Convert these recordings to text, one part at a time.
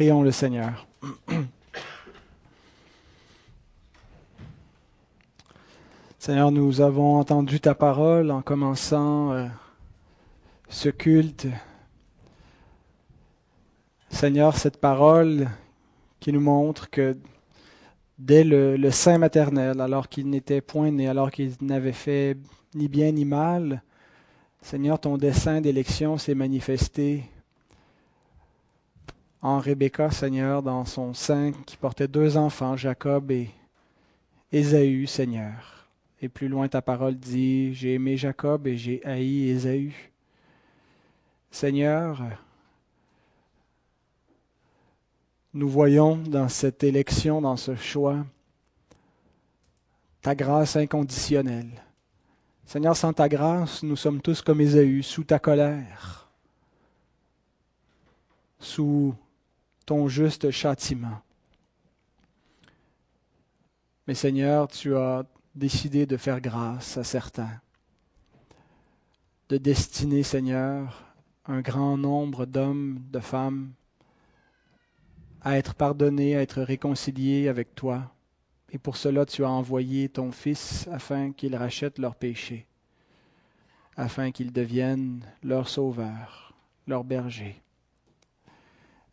Prions le Seigneur. Seigneur, nous avons entendu ta parole en commençant euh, ce culte. Seigneur, cette parole qui nous montre que dès le, le sein maternel, alors qu'il n'était point né, alors qu'il n'avait fait ni bien ni mal, Seigneur, ton dessein d'élection s'est manifesté en Rebecca, Seigneur, dans son sein qui portait deux enfants, Jacob et Ésaü, Seigneur. Et plus loin, ta parole dit, j'ai aimé Jacob et j'ai haï Ésaü. Seigneur, nous voyons dans cette élection, dans ce choix, ta grâce inconditionnelle. Seigneur, sans ta grâce, nous sommes tous comme Ésaü, sous ta colère, sous ton juste châtiment. Mais Seigneur, tu as décidé de faire grâce à certains, de destiner, Seigneur, un grand nombre d'hommes, de femmes, à être pardonnés, à être réconciliés avec toi. Et pour cela, tu as envoyé ton Fils afin qu'il rachète leurs péchés, afin qu'il devienne leur sauveur, leur berger.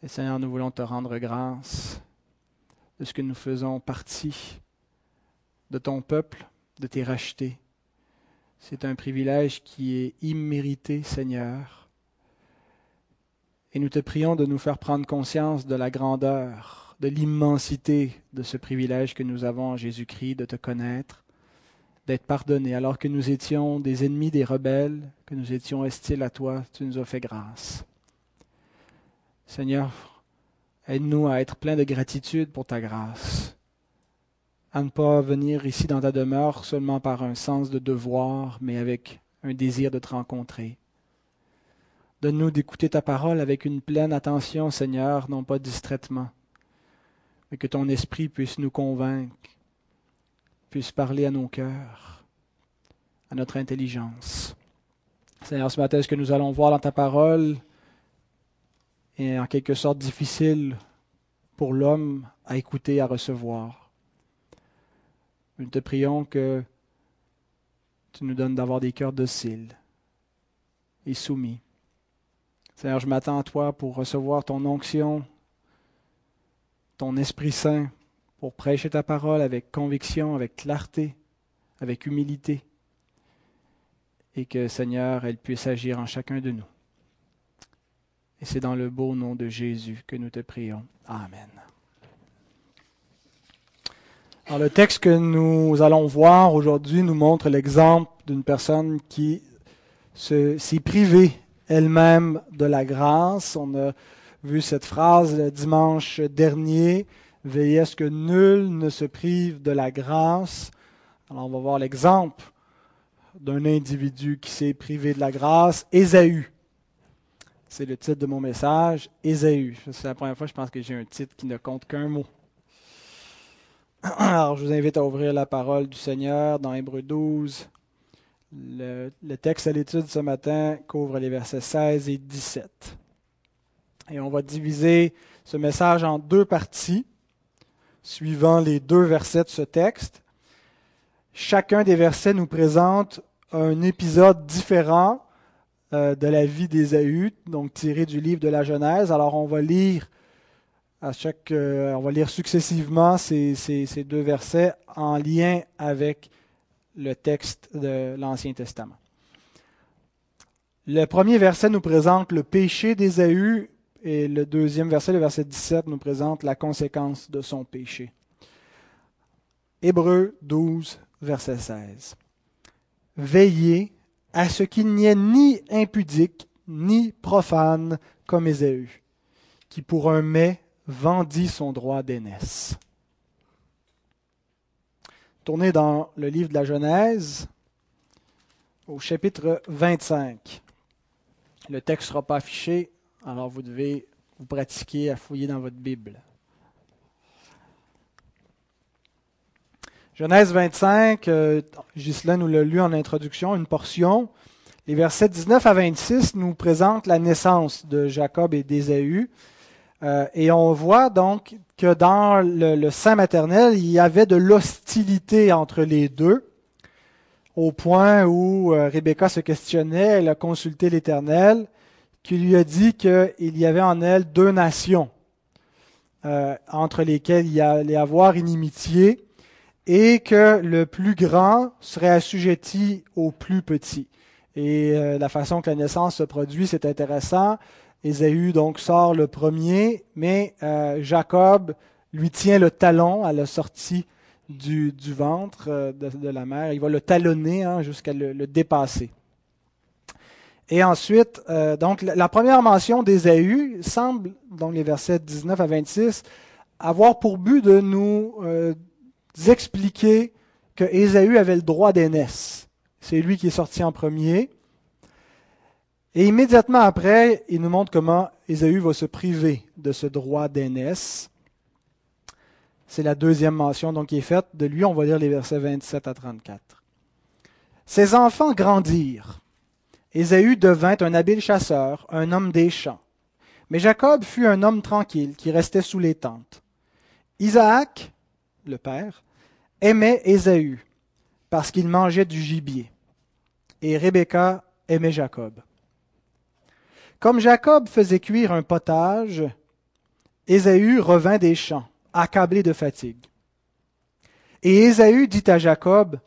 Et Seigneur, nous voulons te rendre grâce de ce que nous faisons partie de ton peuple, de tes rachetés. C'est un privilège qui est immérité, Seigneur. Et nous te prions de nous faire prendre conscience de la grandeur, de l'immensité de ce privilège que nous avons en Jésus-Christ de te connaître, d'être pardonnés. Alors que nous étions des ennemis des rebelles, que nous étions hostiles à toi, tu nous as fait grâce. Seigneur, aide-nous à être pleins de gratitude pour ta grâce à ne pas venir ici dans ta demeure seulement par un sens de devoir, mais avec un désir de te rencontrer. Donne-nous d'écouter ta parole avec une pleine attention, Seigneur, non pas distraitement, mais que ton esprit puisse nous convaincre, puisse parler à nos cœurs, à notre intelligence. Seigneur, ce matin, ce que nous allons voir dans ta parole est en quelque sorte difficile pour l'homme à écouter, à recevoir. Nous te prions que tu nous donnes d'avoir des cœurs dociles et soumis. Seigneur, je m'attends à toi pour recevoir ton onction, ton Esprit Saint, pour prêcher ta parole avec conviction, avec clarté, avec humilité, et que, Seigneur, elle puisse agir en chacun de nous. Et c'est dans le beau nom de Jésus que nous te prions. Amen. Alors, le texte que nous allons voir aujourd'hui nous montre l'exemple d'une personne qui s'est privée elle-même de la grâce. On a vu cette phrase le dimanche dernier. Veillez à ce que nul ne se prive de la grâce. Alors, on va voir l'exemple d'un individu qui s'est privé de la grâce, Ésaü. C'est le titre de mon message, Ésaü. C'est la première fois, je pense que j'ai un titre qui ne compte qu'un mot. Alors, je vous invite à ouvrir la parole du Seigneur dans Hébreu 12. Le, texte à l'étude ce matin couvre les versets 16 et 17. Et on va diviser ce message en deux parties, suivant les deux versets de ce texte. Chacun des versets nous présente un épisode différent euh, de la vie d'Ésaü, donc tiré du livre de la Genèse. Alors, on va lire à chaque, euh, on va lire successivement ces, ces, deux versets en lien avec le texte de l'Ancien Testament. Le premier verset nous présente le péché d'Ésaü et le deuxième verset, le verset 17, nous présente la conséquence de son péché. Hébreu 12, verset 16. Veillez à ce qu'il n'y ait ni impudique ni profane comme Ésaü, qui pour un mets vendit son droit d'aînesse. Tournez dans le livre de la Genèse, au chapitre 25. Le texte ne sera pas affiché, alors vous devez vous pratiquer à fouiller dans votre Bible. Genèse 25, euh, nous l'a lu en introduction, une portion. Les versets 19 à 26 nous présentent la naissance de Jacob et d'Ésaü. Euh, et on voit donc que dans le, le sein maternel, il y avait de l'hostilité entre les deux, au point où euh, Rebecca se questionnait, elle a consulté l'Éternel, qui lui a dit qu'il y avait en elle deux nations, euh, entre lesquelles il y allait avoir inimitié, et que le plus grand serait assujetti au plus petit. Et euh, la façon que la naissance se produit, c'est intéressant. Ésaü donc sort le premier, mais euh, Jacob lui tient le talon à la sortie du, ventre euh, de, la mère. Il va le talonner hein, jusqu'à le, dépasser. Et ensuite, donc la première mention d'Ésaü semble, dans les versets 19 à 26, avoir pour but de nous expliquer que Ésaü avait le droit d'aînesse. C'est lui qui est sorti en premier. Et immédiatement après, il nous montre comment Ésaü va se priver de ce droit d'aînesse. C'est la deuxième mention donc, qui est faite de lui. On va lire les versets 27 à 34. Ses enfants grandirent. Ésaü devint un habile chasseur, un homme des champs. Mais Jacob fut un homme tranquille qui restait sous les tentes. Isaac, le père, aimait Ésaü parce qu'il mangeait du gibier. Et Rebecca aimait Jacob. Comme Jacob faisait cuire un potage, Ésaü revint des champs, accablé de fatigue. Et Ésaü dit à Jacob,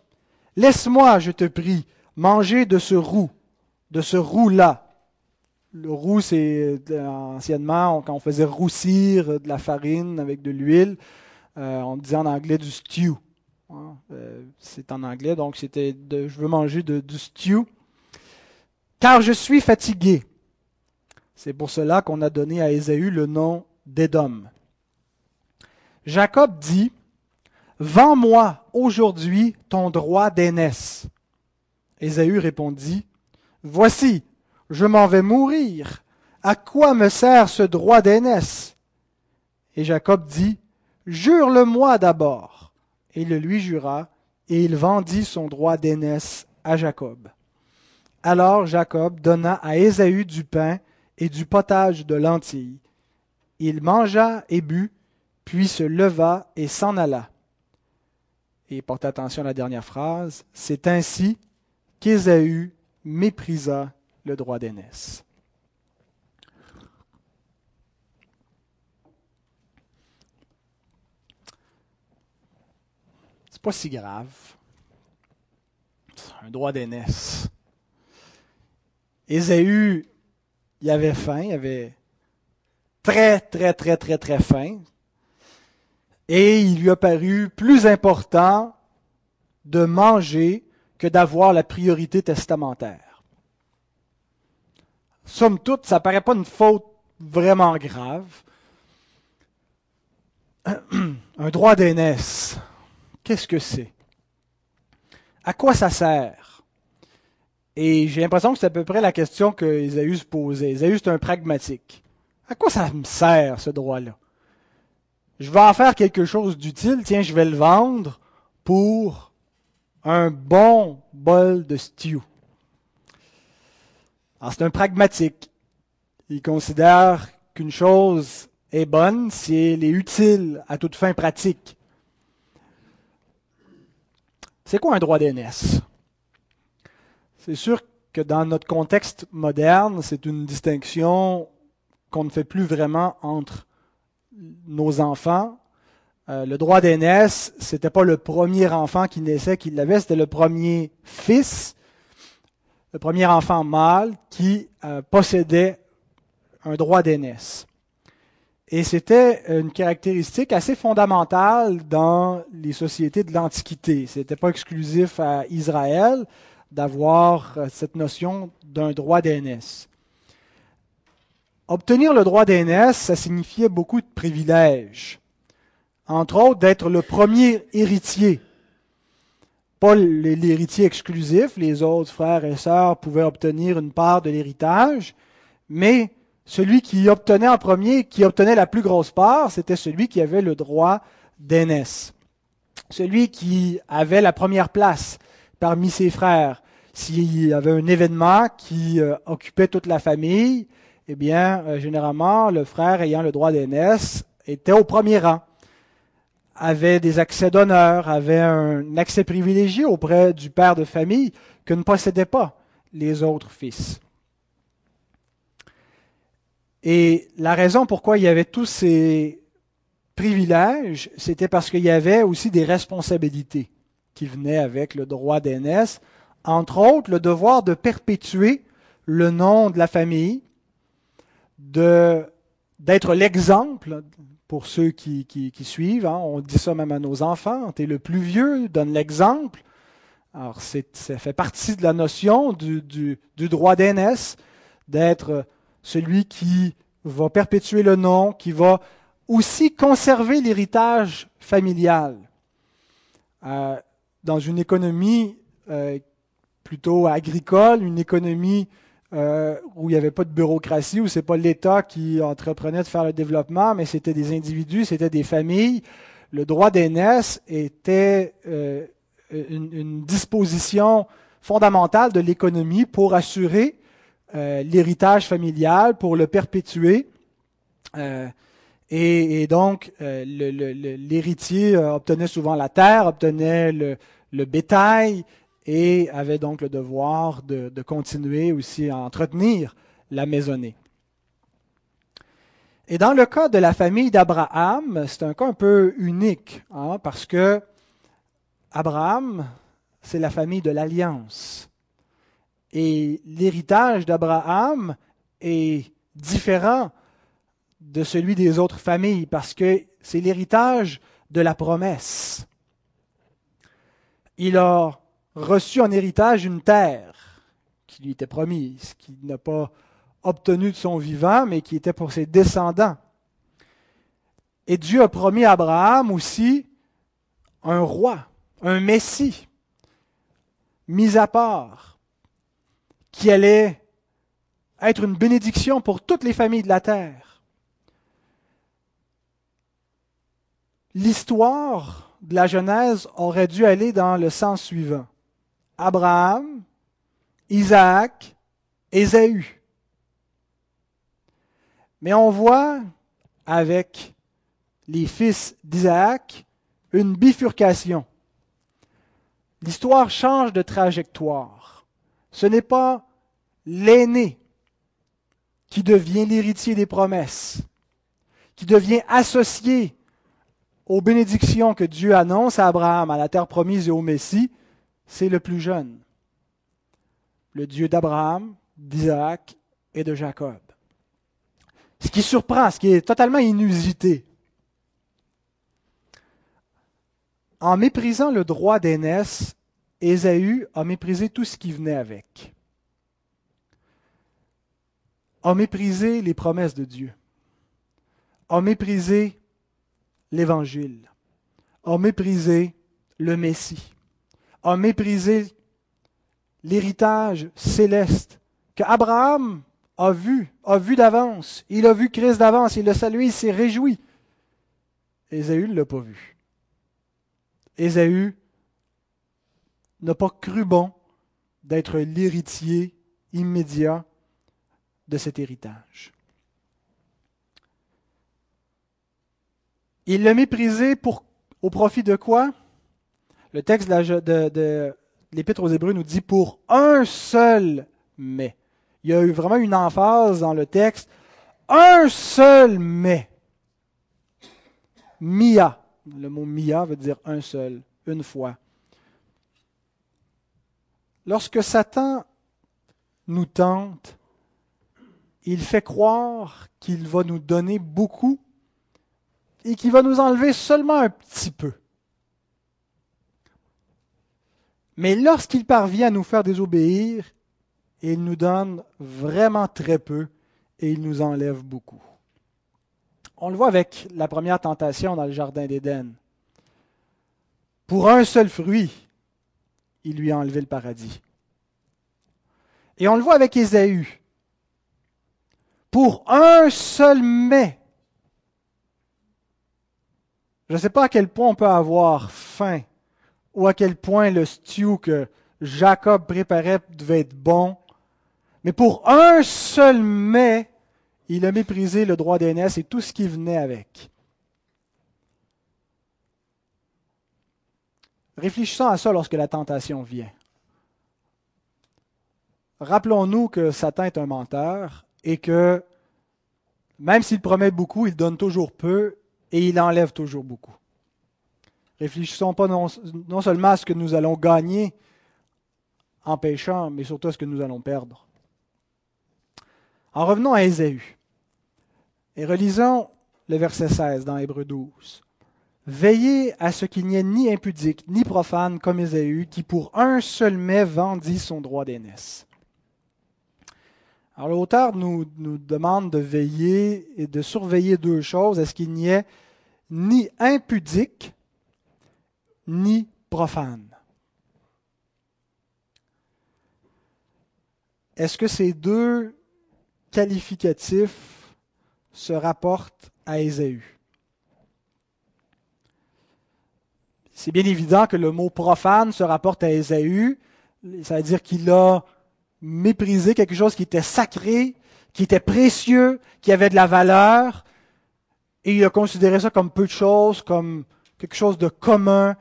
Laisse-moi, je te prie, manger de ce roux, de ce roux-là. Le roux, c'est anciennement quand on faisait roussir de la farine avec de l'huile, euh, on disait en anglais du stew. Euh, c'est en anglais, donc c'était de, je veux manger du stew. Car je suis fatigué. C'est pour cela qu'on a donné à Ésaü le nom d'Édom. Jacob dit, Vends-moi aujourd'hui ton droit d'aînesse. Ésaü répondit, Voici, je m'en vais mourir. À quoi me sert ce droit d'aînesse? Et Jacob dit, Jure-le-moi d'abord. Et le lui jura, et il vendit son droit d'aînesse à Jacob. Alors Jacob donna à Ésaü du pain et du potage de lentilles. Il mangea et but, puis se leva et s'en alla. Et portez attention à la dernière phrase. C'est ainsi qu'Ésaü méprisa le droit d'aînesse. C'est pas si grave. Un droit d'aînesse. Ésaü il avait faim, il avait très, très, très, très, très faim. Et il lui a paru plus important de manger que d'avoir la priorité testamentaire. Somme toute, ça paraît pas une faute vraiment grave. Un droit d'aînesse, qu'est-ce que c'est? À quoi ça sert? Et j'ai l'impression que c'est à peu près la question que se posait. Esaü, c'est un pragmatique. À quoi ça me sert, ce droit-là? Je vais en faire quelque chose d'utile. Tiens, je vais le vendre pour un bon bol de stew. Alors, c'est un pragmatique. Il considère qu'une chose est bonne si elle est utile à toute fin pratique. C'est quoi un droit d'aînesse? C'est sûr que dans notre contexte moderne, c'est une distinction qu'on ne fait plus vraiment entre nos enfants. Euh, le droit d'aînesse, c'était pas le premier enfant qui naissait qui l'avait, c'était le premier fils, le premier enfant mâle qui euh, possédait un droit d'aînesse. Et c'était une caractéristique assez fondamentale dans les sociétés de l'Antiquité. C'était pas exclusif à Israël d'avoir euh, cette notion d'un droit d'aînesse. Obtenir le droit d'aînesse, ça signifiait beaucoup de privilèges. Entre autres, d'être le premier héritier. Pas l'héritier exclusif, les autres frères et sœurs pouvaient obtenir une part de l'héritage, mais celui qui obtenait en premier, qui obtenait la plus grosse part, c'était celui qui avait le droit d'aînesse. Celui qui avait la première place, parmi ses frères. S'il y avait un événement qui euh, occupait toute la famille eh bien, euh, généralement, le frère ayant le droit d'aînesse était au premier rang, avait des accès d'honneur, avait un accès privilégié auprès du père de famille que ne possédaient pas les autres fils. Et la raison pourquoi il y avait tous ces privilèges, c'était parce qu'il y avait aussi des responsabilités qui venaient avec le droit d'aînesse, entre autres le devoir de perpétuer le nom de la famille, d'être l'exemple pour ceux qui, suivent. Hein. On dit ça même à nos enfants. Tu le plus vieux, donne l'exemple. Alors, ça fait partie de la notion du droit d'aînesse, d'être celui qui va perpétuer le nom, qui va aussi conserver l'héritage familial. Euh, dans une économie euh, plutôt agricole, une économie euh, où il n'y avait pas de bureaucratie, où c'est pas l'État qui entreprenait de faire le développement, mais c'était des individus, c'était des familles. Le droit d'aînesse était une, disposition fondamentale de l'économie pour assurer euh, l'héritage familial, pour le perpétuer. Et, donc, l'héritier obtenait souvent la terre, obtenait le, le bétail, et avait donc le devoir de, continuer aussi à entretenir la maisonnée. Et dans le cas de la famille d'Abraham, c'est un cas un peu unique, hein, parce que Abraham, c'est la famille de l'alliance. Et l'héritage d'Abraham est différent de celui des autres familles, parce que c'est l'héritage de la promesse. Il a reçu en héritage une terre qui lui était promise, qu'il n'a pas obtenue de son vivant, mais qui était pour ses descendants. Et Dieu a promis à Abraham aussi un roi, un Messie, mis à part, qui allait être une bénédiction pour toutes les familles de la terre. L'histoire de la Genèse aurait dû aller dans le sens suivant. Abraham, Isaac, Ésaü. Mais on voit avec les fils d'Isaac une bifurcation. L'histoire change de trajectoire. Ce n'est pas l'aîné qui devient l'héritier des promesses, qui devient associé aux bénédictions que Dieu annonce à Abraham, à la terre promise et au Messie, c'est le plus jeune, le Dieu d'Abraham, d'Isaac et de Jacob. Ce qui surprend, ce qui est totalement inusité. En méprisant le droit d'aînesse, Ésaü a méprisé tout ce qui venait avec. A méprisé les promesses de Dieu. A méprisé l'Évangile. A méprisé le Messie a méprisé l'héritage céleste que Abraham a vu, a vu d'avance. Il a vu Christ d'avance, il l'a salué, il s'est réjoui. Ésaü ne l'a pas vu. Ésaü n'a pas cru bon d'être l'héritier immédiat de cet héritage. Il l'a méprisé pour, au profit de quoi? Le texte de, l'Épître aux Hébreux nous dit pour un seul mais. Il y a eu vraiment une emphase dans le texte. Un seul mais. Mia. Le mot mia veut dire un seul, une fois. Lorsque Satan nous tente, il fait croire qu'il va nous donner beaucoup et qu'il va nous enlever seulement un petit peu. Mais lorsqu'il parvient à nous faire désobéir, il nous donne vraiment très peu et il nous enlève beaucoup. On le voit avec la première tentation dans le Jardin d'Éden. Pour un seul fruit, il lui a enlevé le paradis. Et on le voit avec Ésaü. Pour un seul mets. Je ne sais pas à quel point on peut avoir faim ou à quel point le stew que Jacob préparait devait être bon. Mais pour un seul mets, il a méprisé le droit d'aînesse et tout ce qui venait avec. Réfléchissons à ça lorsque la tentation vient. Rappelons-nous que Satan est un menteur et que même s'il promet beaucoup, il donne toujours peu et il enlève toujours beaucoup. Réfléchissons pas non, seulement à ce que nous allons gagner en péchant, mais surtout à ce que nous allons perdre. En revenons à Ésaü et relisons le verset 16 dans Hébreu 12. Veillez à ce qu'il n'y ait ni impudique ni profane comme Ésaü, qui pour un seul mai vendit son droit d'aînesse. Alors l'auteur nous, nous demande de veiller et de surveiller deux choses. Est-ce qu'il n'y ait ni impudique ni profane? Est-ce que ces deux qualificatifs se rapportent à Ésaü? C'est bien évident que le mot profane se rapporte à Ésaü, c'est-à-dire qu'il a méprisé quelque chose qui était sacré, qui était précieux, qui avait de la valeur, et il a considéré ça comme peu de choses, comme quelque chose de commun,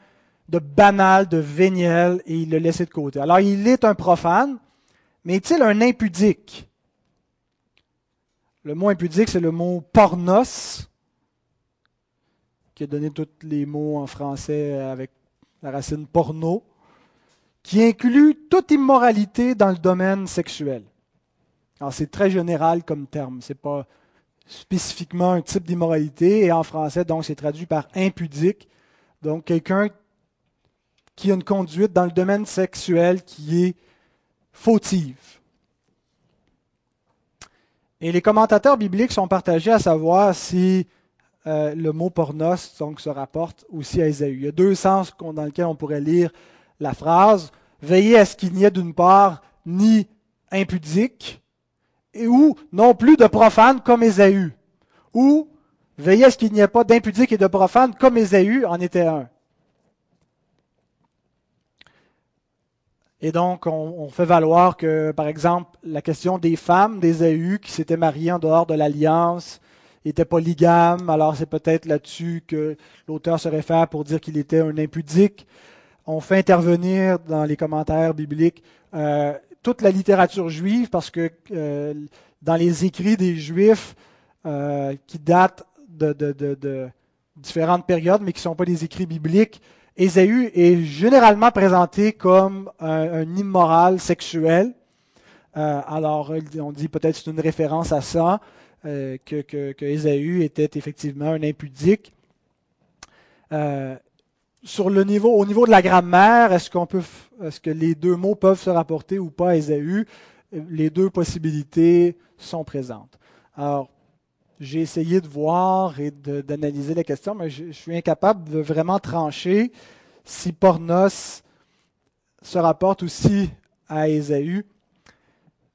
de banal, de véniel, et il l'a laissé de côté. Alors il est un profane, mais est-il un impudique? Le mot impudique, c'est le mot pornos, qui a donné tous les mots en français avec la racine porno, qui inclut toute immoralité dans le domaine sexuel. Alors c'est très général comme terme, c'est pas spécifiquement un type d'immoralité, et en français, donc, c'est traduit par impudique. Donc, quelqu'un qui a une conduite dans le domaine sexuel qui est fautive. Et les commentateurs bibliques sont partagés à savoir si euh, le mot pornos donc, se rapporte aussi à Ésaü. Il y a deux sens dans lesquels on pourrait lire la phrase. Veillez à ce qu'il n'y ait d'une part ni impudique, et ou non plus de profane comme Ésaü. Ou veillez à ce qu'il n'y ait pas d'impudique et de profane comme Ésaü en était un. Et donc, on, fait valoir que, par exemple, la question des femmes d'Ésaü qui s'étaient mariées en dehors de l'alliance, était polygame, alors c'est peut-être là-dessus que l'auteur se réfère pour dire qu'il était un impudique. On fait intervenir dans les commentaires bibliques euh, toute la littérature juive parce que euh, dans les écrits des Juifs euh, qui datent de, de, différentes périodes, mais qui ne sont pas des écrits bibliques, Ésaü est généralement présenté comme un, immoral sexuel. alors, on dit peut-être c'est une référence à ça. Euh, que, que, Ésaü était effectivement un impudique. Euh, sur le niveau, au niveau de la grammaire, est-ce que les deux mots peuvent se rapporter ou pas à Ésaü Les deux possibilités sont présentes. Alors, j'ai essayé de voir et d'analyser la question, mais je, je, suis incapable de vraiment trancher si Pornos se rapporte aussi à Ésaü.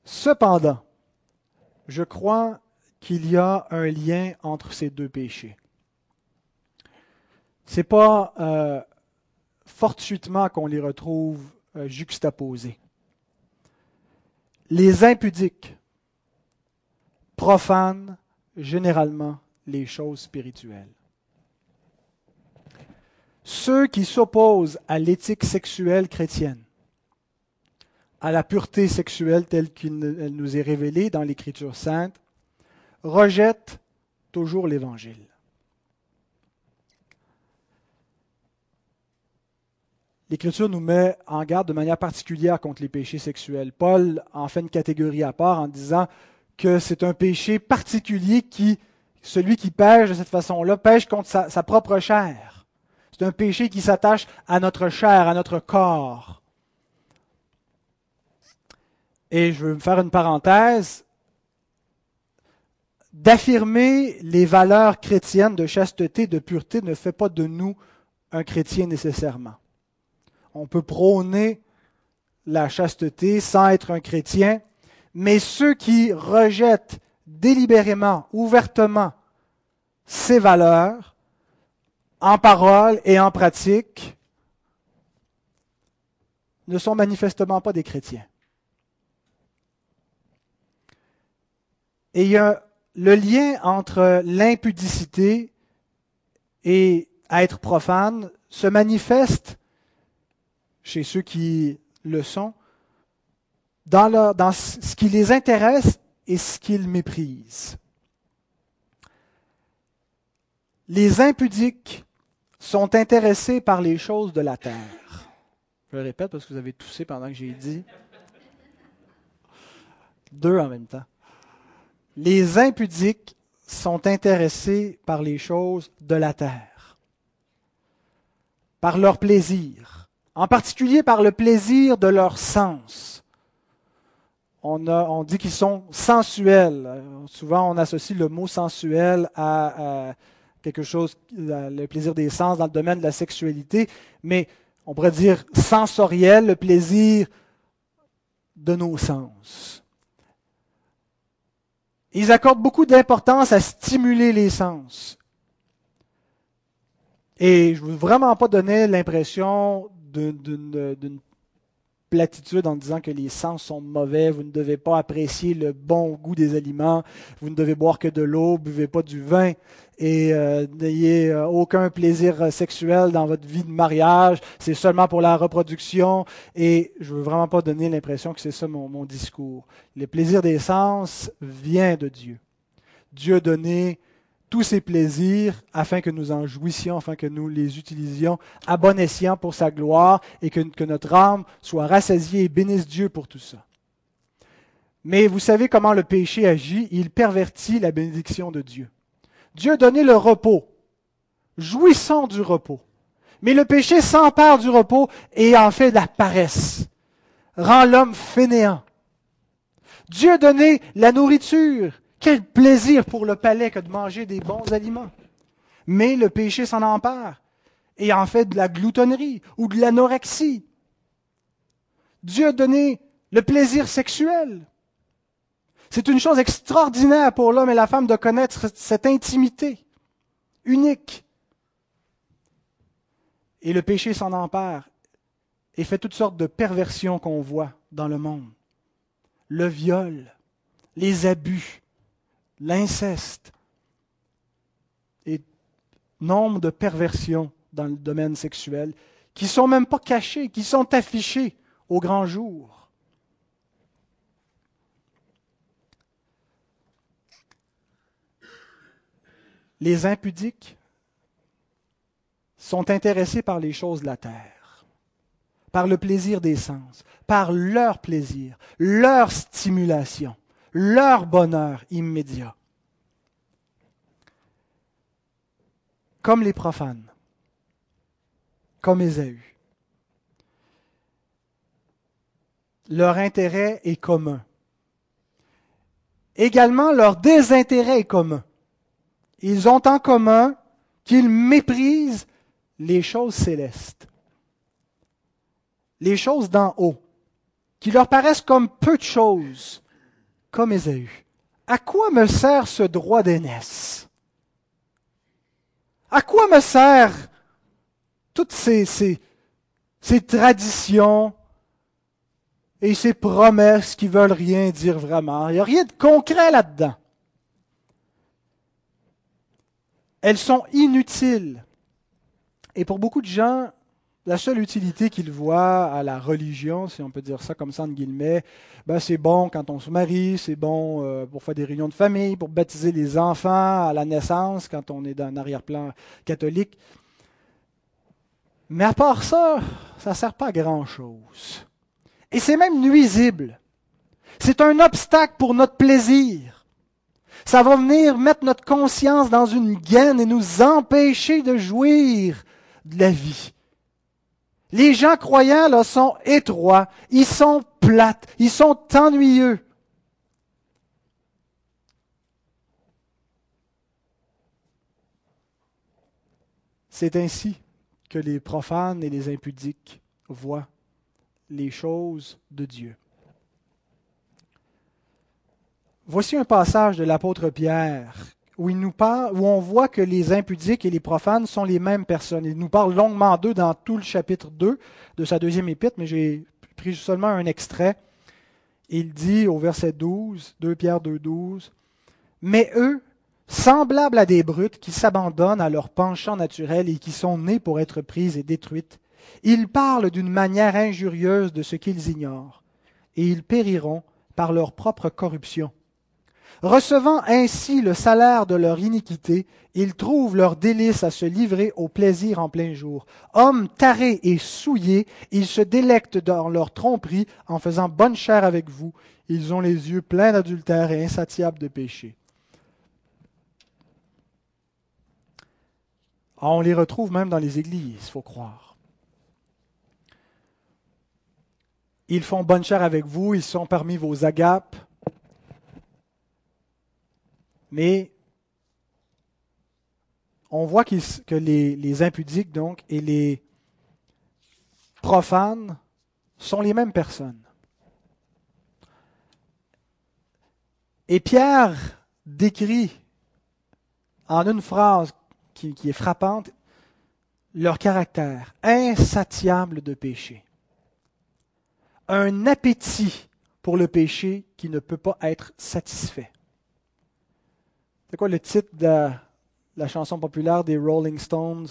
Cependant, je crois qu'il y a un lien entre ces deux péchés. Ce n'est pas euh, fortuitement qu'on les retrouve euh, juxtaposés. Les impudiques profanent généralement les choses spirituelles. Ceux qui s'opposent à l'éthique sexuelle chrétienne, à la pureté sexuelle telle qu'elle nous est révélée dans l'Écriture sainte, rejette toujours l'Évangile. L'Écriture nous met en garde de manière particulière contre les péchés sexuels. Paul en fait une catégorie à part en disant que c'est un péché particulier qui, celui qui pêche de cette façon-là, pêche contre sa, sa propre chair. C'est un péché qui s'attache à notre chair, à notre corps. Et je veux me faire une parenthèse d'affirmer les valeurs chrétiennes de chasteté, de pureté, ne fait pas de nous un chrétien nécessairement. On peut prôner la chasteté sans être un chrétien, mais ceux qui rejettent délibérément, ouvertement ces valeurs, en parole et en pratique, ne sont manifestement pas des chrétiens. Et il y a le lien entre l'impudicité et être profane se manifeste chez ceux qui le sont dans, ce qui les intéresse et ce qu'ils méprisent. Les impudiques sont intéressés par les choses de la terre. Je le répète parce que vous avez toussé pendant que j'ai dit. Deux en même temps. Les impudiques sont intéressés par les choses de la terre, par leur plaisir, en particulier par le plaisir de leur sens. On dit qu'ils sont sensuels. Souvent, on associe le mot sensuel à, quelque chose, le plaisir des sens dans le domaine de la sexualité, mais on pourrait dire sensoriel, le plaisir de nos sens. Ils accordent beaucoup d'importance à stimuler les sens. Et je ne veux vraiment pas donner l'impression d'une platitude en disant que les sens sont mauvais, vous ne devez pas apprécier le bon goût des aliments, vous ne devez boire que de l'eau, buvez pas du vin et euh, n'ayez euh, aucun plaisir sexuel dans votre vie de mariage, c'est seulement pour la reproduction et je veux vraiment pas donner l'impression que c'est ça mon, mon, discours. Le plaisir des sens vient de Dieu. Dieu a donné tous ces plaisirs afin que nous en jouissions, afin que nous les utilisions à bon escient pour sa gloire et que, que notre âme soit rassasiée et bénisse Dieu pour tout ça. Mais vous savez comment le péché agit, il pervertit la bénédiction de Dieu. Dieu a donné le repos. Jouissons du repos. Mais le péché s'empare du repos et en fait de la paresse. Rend l'homme fainéant. Dieu a donné la nourriture. Quel plaisir pour le palais que de manger des bons aliments. Mais le péché s'en empare et en fait de la gloutonnerie ou de l'anorexie. Dieu a donné le plaisir sexuel. C'est une chose extraordinaire pour l'homme et la femme de connaître cette intimité unique. Et le péché s'en empare et fait toutes sortes de perversions qu'on voit dans le monde. Le viol, les abus, l'inceste et nombre de perversions dans le domaine sexuel qui sont même pas cachées, qui sont affichées au grand jour. les impudiques sont intéressés par les choses de la terre, par le plaisir des sens, par leur plaisir, leur stimulation, leur bonheur immédiat. Comme les profanes, comme Ésaü. Leur intérêt est commun. Également, leur désintérêt est commun ils ont en commun qu'ils méprisent les choses célestes, les choses d'en haut, qui leur paraissent comme peu de choses, comme Ésaü. À quoi me sert ce droit d'aînesse? À quoi me sert toutes ces, ces, ces traditions et ces promesses qui veulent rien dire vraiment? Il n'y a rien de concret là-dedans. elles sont inutiles. Et pour beaucoup de gens, la seule utilité qu'ils voient à la religion, si on peut dire ça comme ça en guillemets, ben c'est bon quand on se marie, c'est bon euh, pour faire des réunions de famille, pour baptiser les enfants à la naissance quand on est dans un arrière-plan catholique. Mais à part ça, ça ne sert pas à grand-chose. Et c'est même nuisible. C'est un obstacle pour notre plaisir. Ça va venir mettre notre conscience dans une gaine et nous empêcher de jouir de la vie. Les gens croyants, là, sont étroits, ils sont plates, ils sont ennuyeux. C'est ainsi que les profanes et les impudiques voient les choses de Dieu. Voici un passage de l'apôtre Pierre où, on voit que les impudiques et les profanes sont les mêmes personnes. Il nous parle longuement d'eux dans tout le chapitre 2 de sa deuxième épître, mais j'ai pris seulement un extrait. Il dit au verset 12, 2 Pierre 2, 12, Mais eux, semblables à des brutes qui s'abandonnent à leur penchant naturel et qui sont nés pour être prises et détruites, ils parlent d'une manière injurieuse de ce qu'ils ignorent, et ils périront par leur propre corruption. Recevant ainsi le salaire de leur iniquité, ils trouvent leur délice à se livrer au plaisir en plein jour. Hommes tarés et souillés, ils se délectent dans leur tromperie en faisant bonne chair avec vous. Ils ont les yeux pleins d'adultère et insatiables de péché. Ah, on les retrouve même dans les églises, faut croire. Ils font bonne chair avec vous, ils sont parmi vos agapes, mais on voit que les, impudiques donc et les profanes sont les mêmes personnes. Et Pierre décrit en une phrase qui, qui, est frappante leur caractère insatiable de péché. Un appétit pour le péché qui ne peut pas être satisfait. C'est quoi le titre de la chanson populaire des Rolling Stones?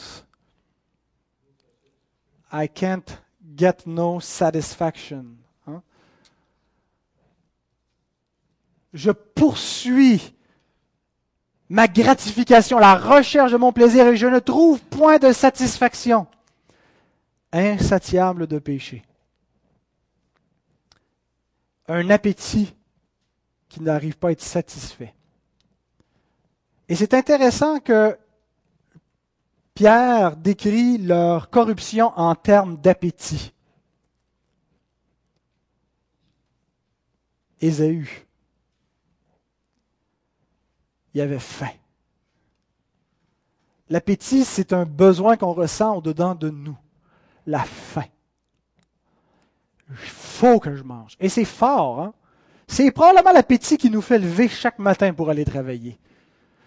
I can't get no satisfaction. Hein? Je poursuis ma gratification, la recherche de mon plaisir et je ne trouve point de satisfaction. Insatiable de péché. Un appétit qui n'arrive pas à être satisfait. Et c'est intéressant que Pierre décrit leur corruption en termes d'appétit. Ésaü, il avait faim. L'appétit, c'est un besoin qu'on ressent au-dedans de nous. La faim. Il faut que je mange. Et c'est fort. Hein? C'est probablement l'appétit qui nous fait lever chaque matin pour aller travailler.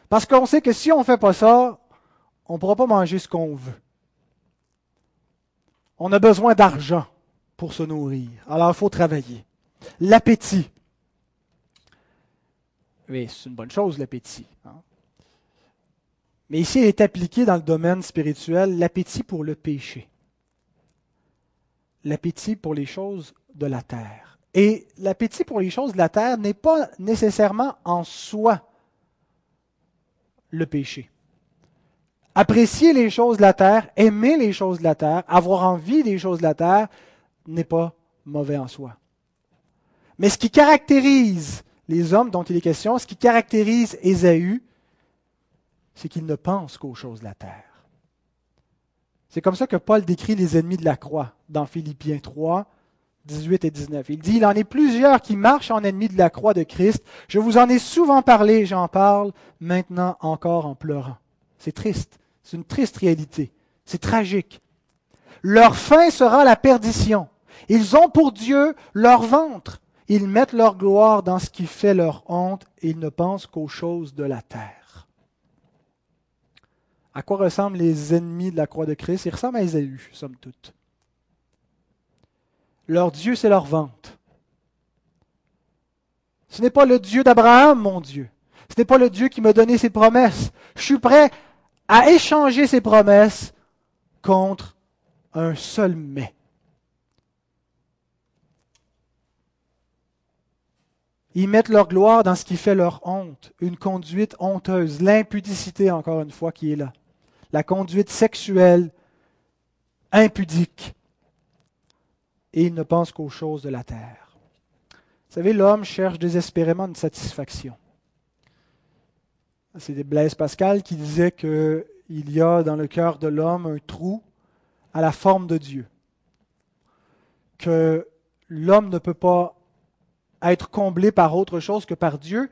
Parce qu'on sait que si on ne fait pas ça, on ne pourra pas manger ce qu'on veut. On a besoin d'argent pour se nourrir. Alors il faut travailler. L'appétit. Oui, c'est une bonne chose, l'appétit. Hein. Mais ici, il est appliqué dans le domaine spirituel l'appétit pour le péché. L'appétit pour les choses de la terre. Et l'appétit pour les choses de la terre n'est pas nécessairement en soi le péché. Apprécier les choses de la terre, aimer les choses de la terre, avoir envie des choses de la terre, n'est pas mauvais en soi. Mais ce qui caractérise les hommes dont il est question, ce qui caractérise Ésaü, c'est qu'il ne pense qu'aux choses de la terre. C'est comme ça que Paul décrit les ennemis de la croix dans Philippiens 3, 18 et 19. Il dit, il en est plusieurs qui marchent en ennemis de la croix de Christ. Je vous en ai souvent parlé, j'en parle maintenant encore en pleurant. C'est triste. C'est une triste réalité. C'est tragique. Leur fin sera la perdition. Ils ont pour Dieu leur ventre. Ils mettent leur gloire dans ce qui fait leur honte et ils ne pensent qu'aux choses de la terre. À quoi ressemblent les ennemis de la croix de Christ? Ils ressemblent à Ésaü, somme toute. Leur Dieu, c'est leur vente. Ce n'est pas le Dieu d'Abraham, mon Dieu. Ce n'est pas le Dieu qui m'a donné ses promesses. Je suis prêt à échanger ses promesses contre un seul mais. Ils mettent leur gloire dans ce qui fait leur honte, une conduite honteuse, l'impudicité encore une fois qui est là, la conduite sexuelle impudique et il ne pense qu'aux choses de la terre. Vous savez, l'homme cherche désespérément une satisfaction. C'est Blaise Pascal qui disait qu'il y a dans le cœur de l'homme un trou à la forme de Dieu, que l'homme ne peut pas être comblé par autre chose que par Dieu,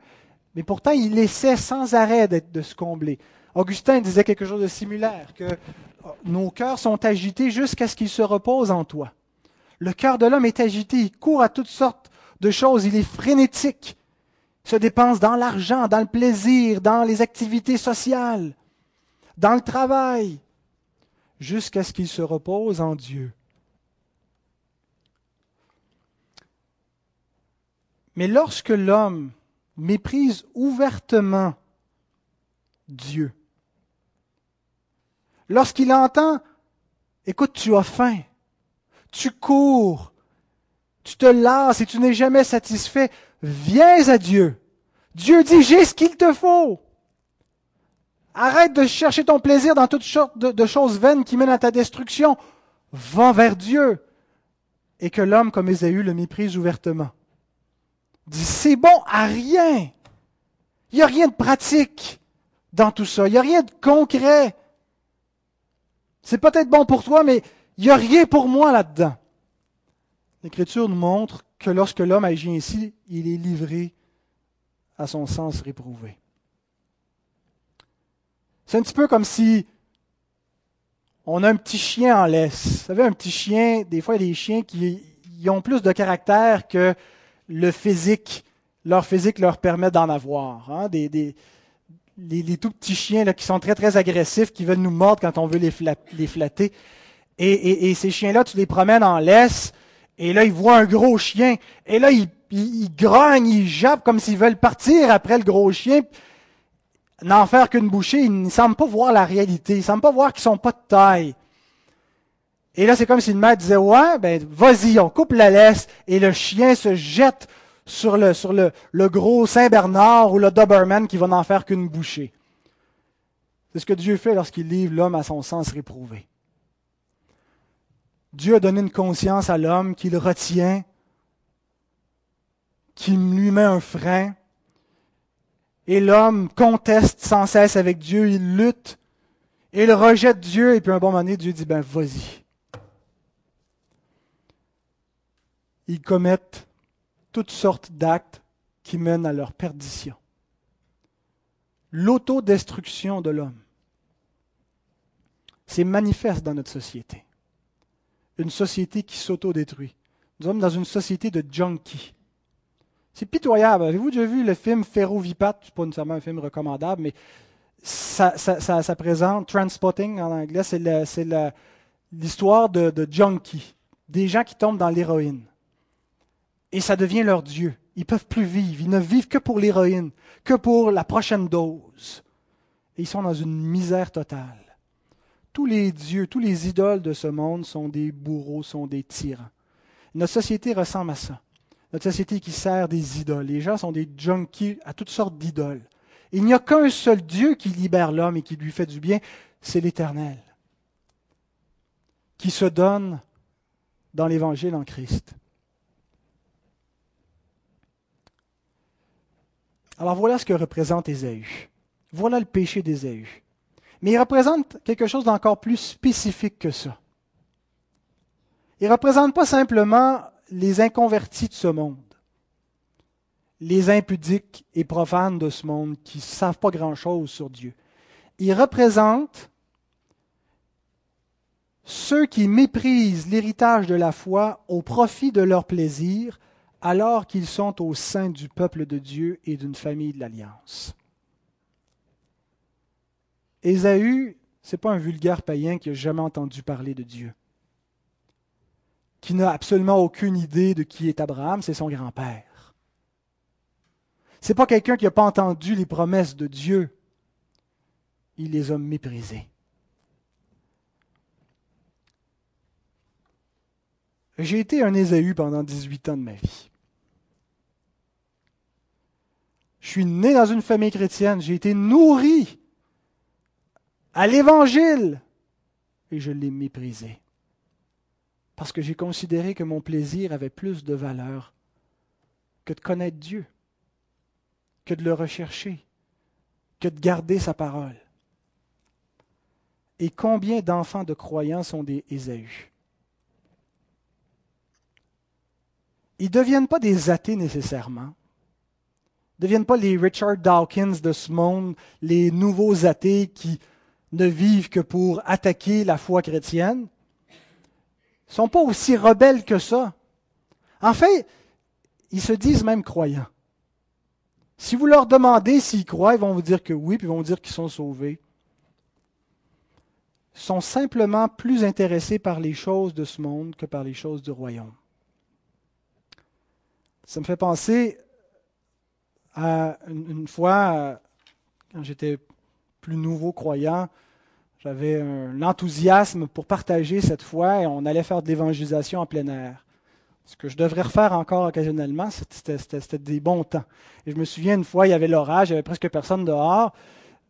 mais pourtant il essaie sans arrêt de se combler. Augustin disait quelque chose de similaire, que nos cœurs sont agités jusqu'à ce qu'ils se reposent en toi. Le cœur de l'homme est agité, il court à toutes sortes de choses, il est frénétique, se dépense dans l'argent, dans le plaisir, dans les activités sociales, dans le travail, jusqu'à ce qu'il se repose en Dieu. Mais lorsque l'homme méprise ouvertement Dieu. Lorsqu'il entend, écoute, tu as faim, tu cours, tu te lasses et tu n'es jamais satisfait, viens à Dieu. Dieu dit, j'ai ce qu'il te faut. Arrête de chercher ton plaisir dans toutes sortes de, choses vaines qui mènent à ta destruction. Va vers Dieu. Et que l'homme comme Ésaü le méprise ouvertement. Dit, c'est bon à rien. Il n'y a rien de pratique dans tout ça. Il n'y a rien de concret. C'est peut-être bon pour toi, mais il n'y a rien pour moi là-dedans. L'Écriture nous montre que lorsque l'homme agit ainsi, il est livré à son sens réprouvé. C'est un petit peu comme si on a un petit chien en laisse. Vous savez, un petit chien, des fois, il y a des chiens qui ont plus de caractère que le physique, leur physique leur permet d'en avoir. Hein. Des, les, tout petits chiens là, qui sont très, très agressifs, qui veulent nous mordre quand on veut les flatter. Et, ces chiens-là, tu les promènes en laisse, et là, ils voient un gros chien, et là, ils, ils, grognent, ils jappent comme s'ils veulent partir après le gros chien, n'en faire qu'une bouchée. Ils ne semblent pas voir la réalité, ils ne semblent pas voir qu'ils sont pas de taille. Et là, c'est comme si le maître disait, ouais, ben, vas-y, on coupe la laisse, et le chien se jette sur le, sur le, le gros Saint-Bernard ou le Doberman qui va n'en faire qu'une bouchée. C'est ce que Dieu fait lorsqu'il livre l'homme à son sens réprouvé. Dieu a donné une conscience à l'homme qu'il retient, qui lui met un frein, et l'homme conteste sans cesse avec Dieu, il lutte, il rejette Dieu, et puis un bon moment donné, Dieu dit, ben vas-y. Ils commettent toutes sortes d'actes qui mènent à leur perdition. L'autodestruction de l'homme, c'est manifeste dans notre société une société qui s'autodétruit. Nous sommes dans une société de junkies. C'est pitoyable. Avez-vous déjà vu le film Ferrovipat? Ce pas nécessairement un film recommandable, mais ça, ça, présente Transpotting en anglais. C'est l'histoire de, de junkies, des gens qui tombent dans l'héroïne. Et ça devient leur Dieu. Ils ne peuvent plus vivre. Ils ne vivent que pour l'héroïne, que pour la prochaine dose. Et ils sont dans une misère totale tous les dieux, tous les idoles de ce monde sont des bourreaux, sont des tyrans. Notre société ressemble à ça. Notre société qui sert des idoles. Les gens sont des junkies à toutes sortes d'idoles. Il n'y a qu'un seul Dieu qui libère l'homme et qui lui fait du bien, c'est l'Éternel, qui se donne dans l'Évangile en Christ. Alors voilà ce que représente Ésaü. Voilà le péché d'Ésaü. Mais il représente quelque chose d'encore plus spécifique que ça. Il ne représente pas simplement les inconvertis de ce monde, les impudiques et profanes de ce monde qui ne savent pas grand-chose sur Dieu. Il représente ceux qui méprisent l'héritage de la foi au profit de leur plaisir alors qu'ils sont au sein du peuple de Dieu et d'une famille de l'Alliance. Ésaü, ce n'est pas un vulgaire païen qui n'a jamais entendu parler de Dieu, qui n'a absolument aucune idée de qui est Abraham, c'est son grand-père. Ce n'est pas quelqu'un qui n'a pas entendu les promesses de Dieu. Il les a méprisées. J'ai été un Ésaü pendant 18 ans de ma vie. Je suis né dans une famille chrétienne, j'ai été nourri à l'Évangile. Et je l'ai méprisé. Parce que j'ai considéré que mon plaisir avait plus de valeur que de connaître Dieu, que de le rechercher, que de garder sa parole. Et combien d'enfants de croyants sont des Ésaü Ils ne deviennent pas des athées nécessairement. Ils ne deviennent pas les Richard Dawkins de ce monde, les nouveaux athées qui ne vivent que pour attaquer la foi chrétienne, ne sont pas aussi rebelles que ça. En fait, ils se disent même croyants. Si vous leur demandez s'ils croient, ils vont vous dire que oui, puis ils vont vous dire qu'ils sont sauvés. Ils sont simplement plus intéressés par les choses de ce monde que par les choses du royaume. Ça me fait penser Euh, une, fois, euh, quand j'étais plus nouveau croyant, j'avais un enthousiasme pour partager cette foi et on allait faire de l'évangélisation en plein air. Ce que je devrais refaire encore occasionnellement, c'était des bons temps. Et je me souviens une fois, il y avait l'orage, il n'y avait presque personne dehors,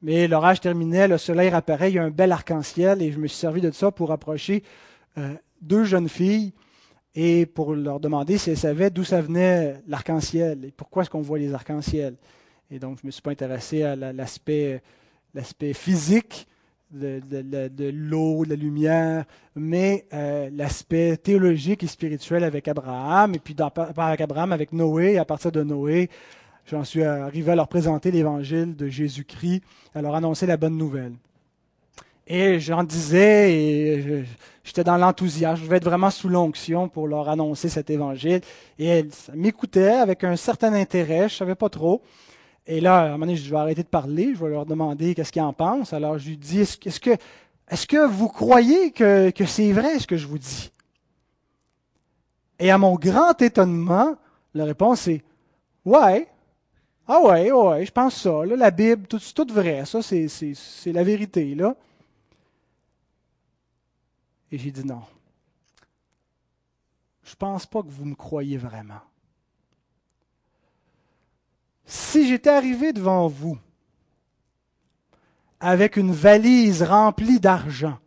mais l'orage terminait, le soleil apparaît, il y a un bel arc-en-ciel et je me suis servi de ça pour approcher euh, deux jeunes filles et pour leur demander si elles savaient d'où ça venait l'arc-en-ciel et pourquoi est-ce qu'on voit les arcs-en-ciel. Et donc, je ne me suis pas intéressé à l'aspect physique de, l'eau, de la lumière, mais euh, l'aspect théologique et spirituel avec Abraham, et puis avec Abraham, avec Noé, et à partir de Noé, j'en suis arrivé à leur présenter l'évangile de Jésus-Christ, à leur annoncer la bonne nouvelle. Et j'en disais, et j'étais dans l'enthousiasme, je vais être vraiment sous l'onction pour leur annoncer cet évangile. Et elles m'écoutaient avec un certain intérêt, je ne savais pas trop. Et là, à un moment donné, je vais arrêter de parler, je vais leur demander qu'est-ce qu'ils en pensent. Alors, je lui dis, est-ce que, est que vous croyez que, c'est vrai ce que je vous dis? Et à mon grand étonnement, la réponse est, ouais. Ah ouais, ouais, je pense ça. La Bible, tout, tout vrai. Ça, c'est, c'est, c'est la vérité, là. Et j'ai dit non. Je pense pas que vous me croyez vraiment si j'étais arrivé devant vous avec une valise remplie d'argent,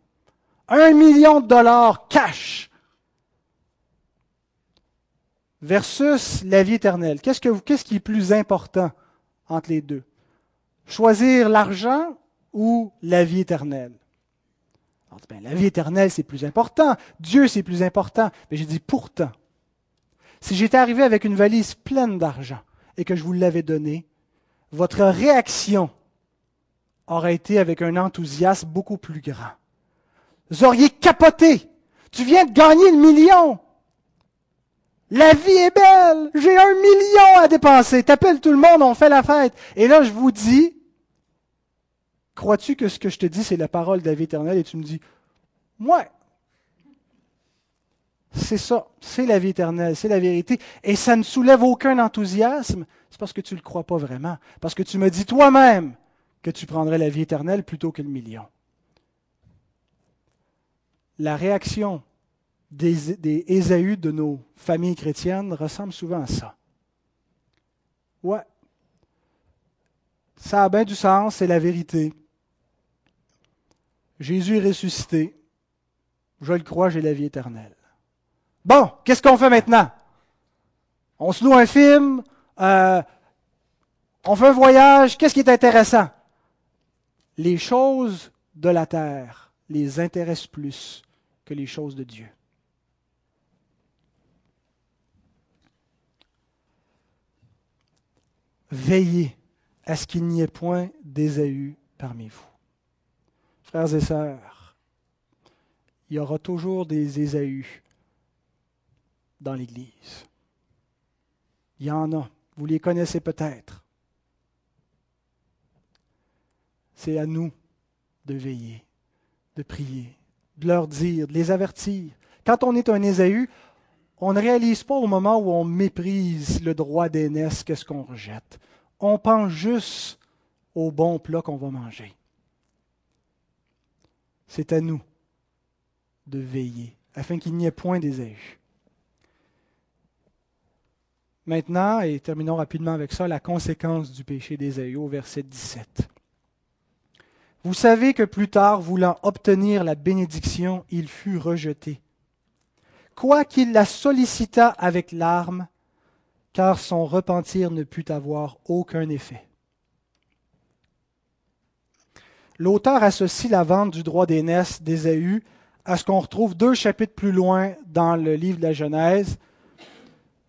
un million de dollars cash, versus la vie éternelle, qu'est-ce, que, qu'est-ce qui est plus important entre les deux? Choisir l'argent ou la vie éternelle? Ben, la vie éternelle, c'est plus important. Dieu, c'est plus important. Mais j'ai dit pourtant, si j'étais arrivé avec une valise pleine d'argent, et que je vous l'avais donné, votre réaction aurait été avec un enthousiasme beaucoup plus grand. Vous auriez capoté. Tu viens de gagner le million. La vie est belle. J'ai un million à dépenser. T'appelles tout le monde, on fait la fête. Et là, je vous dis, crois-tu que ce que je te dis, c'est la parole de la? Et tu me dis, ouais, c'est ça, c'est la vie éternelle, c'est la vérité. Et ça ne soulève aucun enthousiasme, c'est parce que tu ne le crois pas vraiment. Parce que tu me dis toi-même que tu prendrais la vie éternelle plutôt que le million. La réaction des, des Ésaü de nos familles chrétiennes ressemble souvent à ça. Ouais, ça a bien du sens, c'est la vérité. Jésus est ressuscité. Je le crois, j'ai la vie éternelle. Bon, qu'est-ce qu'on fait maintenant? On se loue un film, euh, on fait un voyage, qu'est-ce qui est intéressant? Les choses de la terre les intéressent plus que les choses de Dieu. Veillez à ce qu'il n'y ait point d'Ésaü parmi vous. Frères et sœurs, il y aura toujours des Ésaü dans l'Église. Il y en a. Vous les connaissez peut-être. C'est à nous de veiller, de prier, de leur dire, de les avertir. Quand on est un Ésaü, on ne réalise pas au moment où on méprise le droit d'aînesse qu'est-ce qu'on rejette. On pense juste au bon plat qu'on va manger. C'est à nous de veiller, afin qu'il n'y ait point d'Ésaü. Maintenant, et terminons rapidement avec ça, la conséquence du péché d'Ésaü au verset 17. Vous savez que plus tard, voulant obtenir la bénédiction, il fut rejeté. Quoiqu'il la sollicita avec larmes, car son repentir ne put avoir aucun effet. L'auteur associe la vente du droit d'aînesse d'Ésaü à ce qu'on retrouve deux chapitres plus loin dans le livre de la Genèse,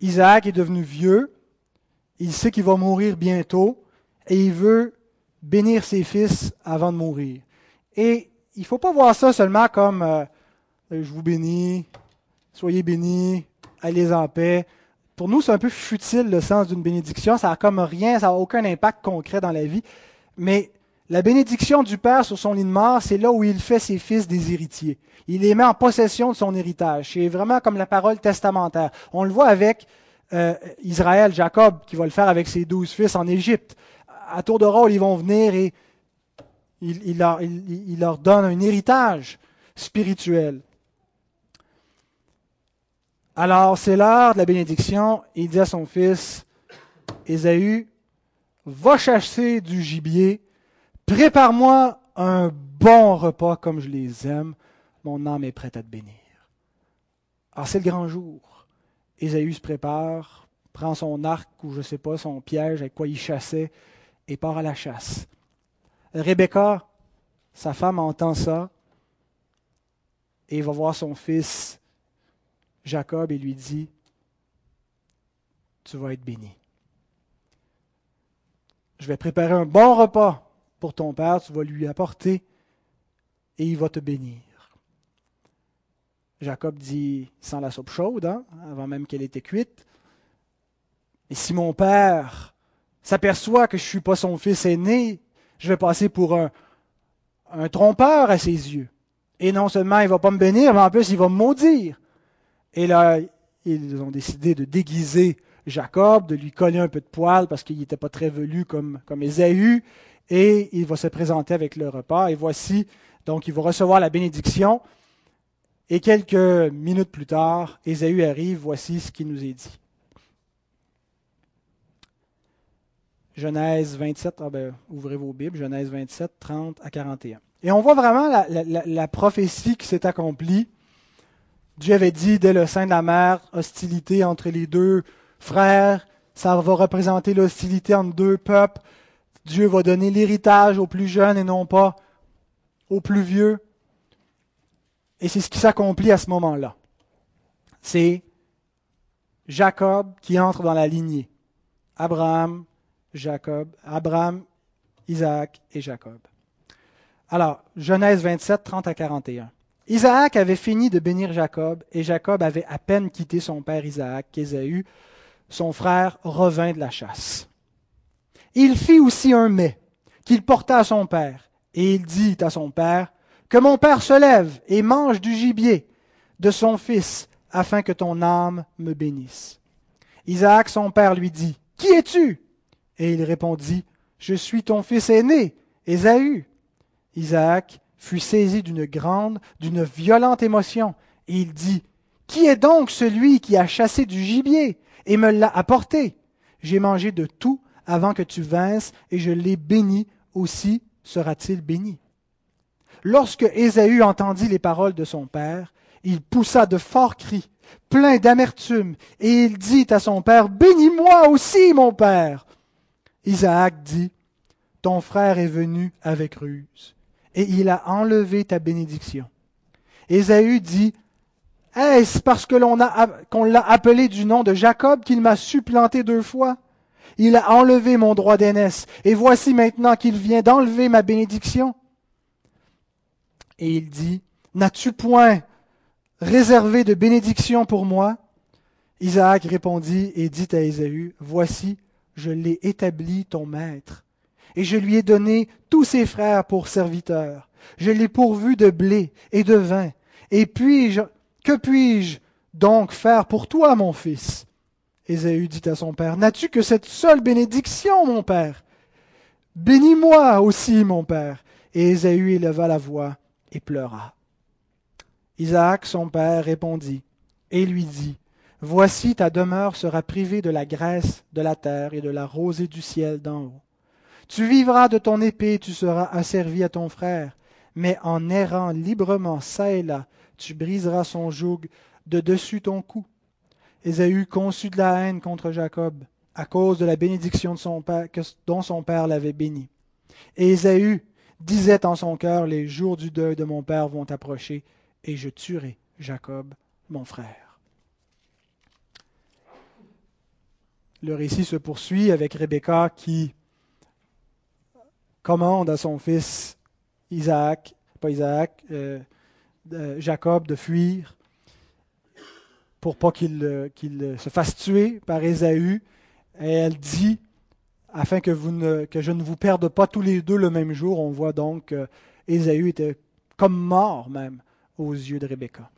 Isaac est devenu vieux, il sait qu'il va mourir bientôt et il veut bénir ses fils avant de mourir. Et il ne faut pas voir ça seulement comme euh, je vous bénis, soyez bénis, allez en paix. Pour nous, c'est un peu futile le sens d'une bénédiction. Ça n'a comme rien, ça n'a aucun impact concret dans la vie. Mais la bénédiction du Père sur son lit de mort, c'est là où il fait ses fils des héritiers. Il les met en possession de son héritage. C'est vraiment comme la parole testamentaire. On le voit avec euh, Israël, Jacob, qui va le faire avec ses douze fils en Égypte. À tour de rôle, ils vont venir et il, leur, il leur donne un héritage spirituel. Alors, c'est l'heure de la bénédiction. Il dit à son fils, Ésaü, va chasser du gibier, prépare-moi un bon repas comme je les aime, mon âme est prête à te bénir. Alors, c'est le grand jour. Ésaü se prépare, prend son arc ou je ne sais pas, son piège avec quoi il chassait et part à la chasse. Rebecca, sa femme, entend ça et va voir son fils Jacob et lui dit, tu vas être béni. Je vais préparer un bon repas pour ton père, tu vas lui apporter et il va te bénir. Jacob dit, sans la soupe chaude, hein, avant même qu'elle était cuite, et si mon père s'aperçoit que je ne suis pas son fils aîné, je vais passer pour un, trompeur à ses yeux. Et non seulement il ne va pas me bénir, mais en plus il va me maudire. Et là, ils ont décidé de déguiser Jacob, de lui coller un peu de poil parce qu'il n'était pas très velu comme, comme et il va se présenter avec le repas. Et voici, donc il va recevoir la bénédiction. Et quelques minutes plus tard, Ésaü arrive, voici ce qui nous est dit. Genèse 27, ah ben, ouvrez vos Bibles, Genèse 27, 30 à 41. Et on voit vraiment la, la prophétie qui s'est accomplie Dieu avait dit dès le sein de la mer, hostilité entre les deux frères, ça va représenter l'hostilité entre deux peuples. Dieu va donner l'héritage aux plus jeunes et non pas aux plus vieux. Et c'est ce qui s'accomplit à ce moment-là. C'est Jacob qui entre dans la lignée. Abraham, Jacob, Abraham, Isaac et Jacob. Alors, Genèse 27, 30 à 41. Isaac avait fini de bénir Jacob, et Jacob avait à peine quitté son père Isaac qu'Ésaü, son frère, revint de la chasse. Il fit aussi un mets qu'il porta à son père, et il dit à son père, Que mon père se lève et mange du gibier de son fils, afin que ton âme me bénisse. Isaac, son père, lui dit, Qui es-tu? Et il répondit, Je suis ton fils aîné, Ésaü. Isaac fut saisi d'une grande, d'une violente émotion, et il dit, Qui est donc celui qui a chassé du gibier et me l'a apporté? J'ai mangé de tout avant que tu vinsses, et je l'ai béni, aussi sera-t-il béni. Lorsque Ésaü entendit les paroles de son père, il poussa de forts cris, plein d'amertume, et il dit à son père, Bénis-moi aussi, mon père. Isaac dit, Ton frère est venu avec ruse et il a enlevé ta bénédiction. Ésaü dit, Est-ce parce que l'on qu'on l'a appelé du nom de Jacob qu'il m'a supplanté deux fois? Il a enlevé mon droit d'aînesse, et voici maintenant qu'il vient d'enlever ma bénédiction. Et il dit, N'as-tu point réservé de bénédiction pour moi? Isaac répondit et dit à Ésaü, Voici, je l'ai établi ton maître et je lui ai donné tous ses frères pour serviteurs. Je l'ai pourvu de blé et de vin. Et puis-je, que puis-je donc faire pour toi, mon fils? Ésaü dit à son père, N'as-tu que cette seule bénédiction, mon père? Bénis-moi aussi, mon père. Et Ésaü éleva la voix et pleura. Isaac, son père, répondit et lui dit, Voici ta demeure sera privée de la graisse de la terre et de la rosée du ciel d'en haut. Tu vivras de ton épée, tu seras asservi à ton frère, mais en errant librement çà et là, tu briseras son joug de dessus ton cou. Ésaü conçut de la haine contre Jacob, à cause de la bénédiction de son père, dont son père l'avait béni. Et Ésaü disait en son cœur, Les jours du deuil de mon père vont approcher, et je tuerai Jacob, mon frère. Le récit se poursuit avec Rebecca qui commande à son fils Isaac, pas Isaac, euh, Jacob de fuir pour pas qu'il euh, se fasse tuer par Ésaü. Et elle dit, afin que, que je ne vous perde pas tous les deux le même jour, on voit donc qu'Ésaü était comme mort même aux yeux de Rebecca.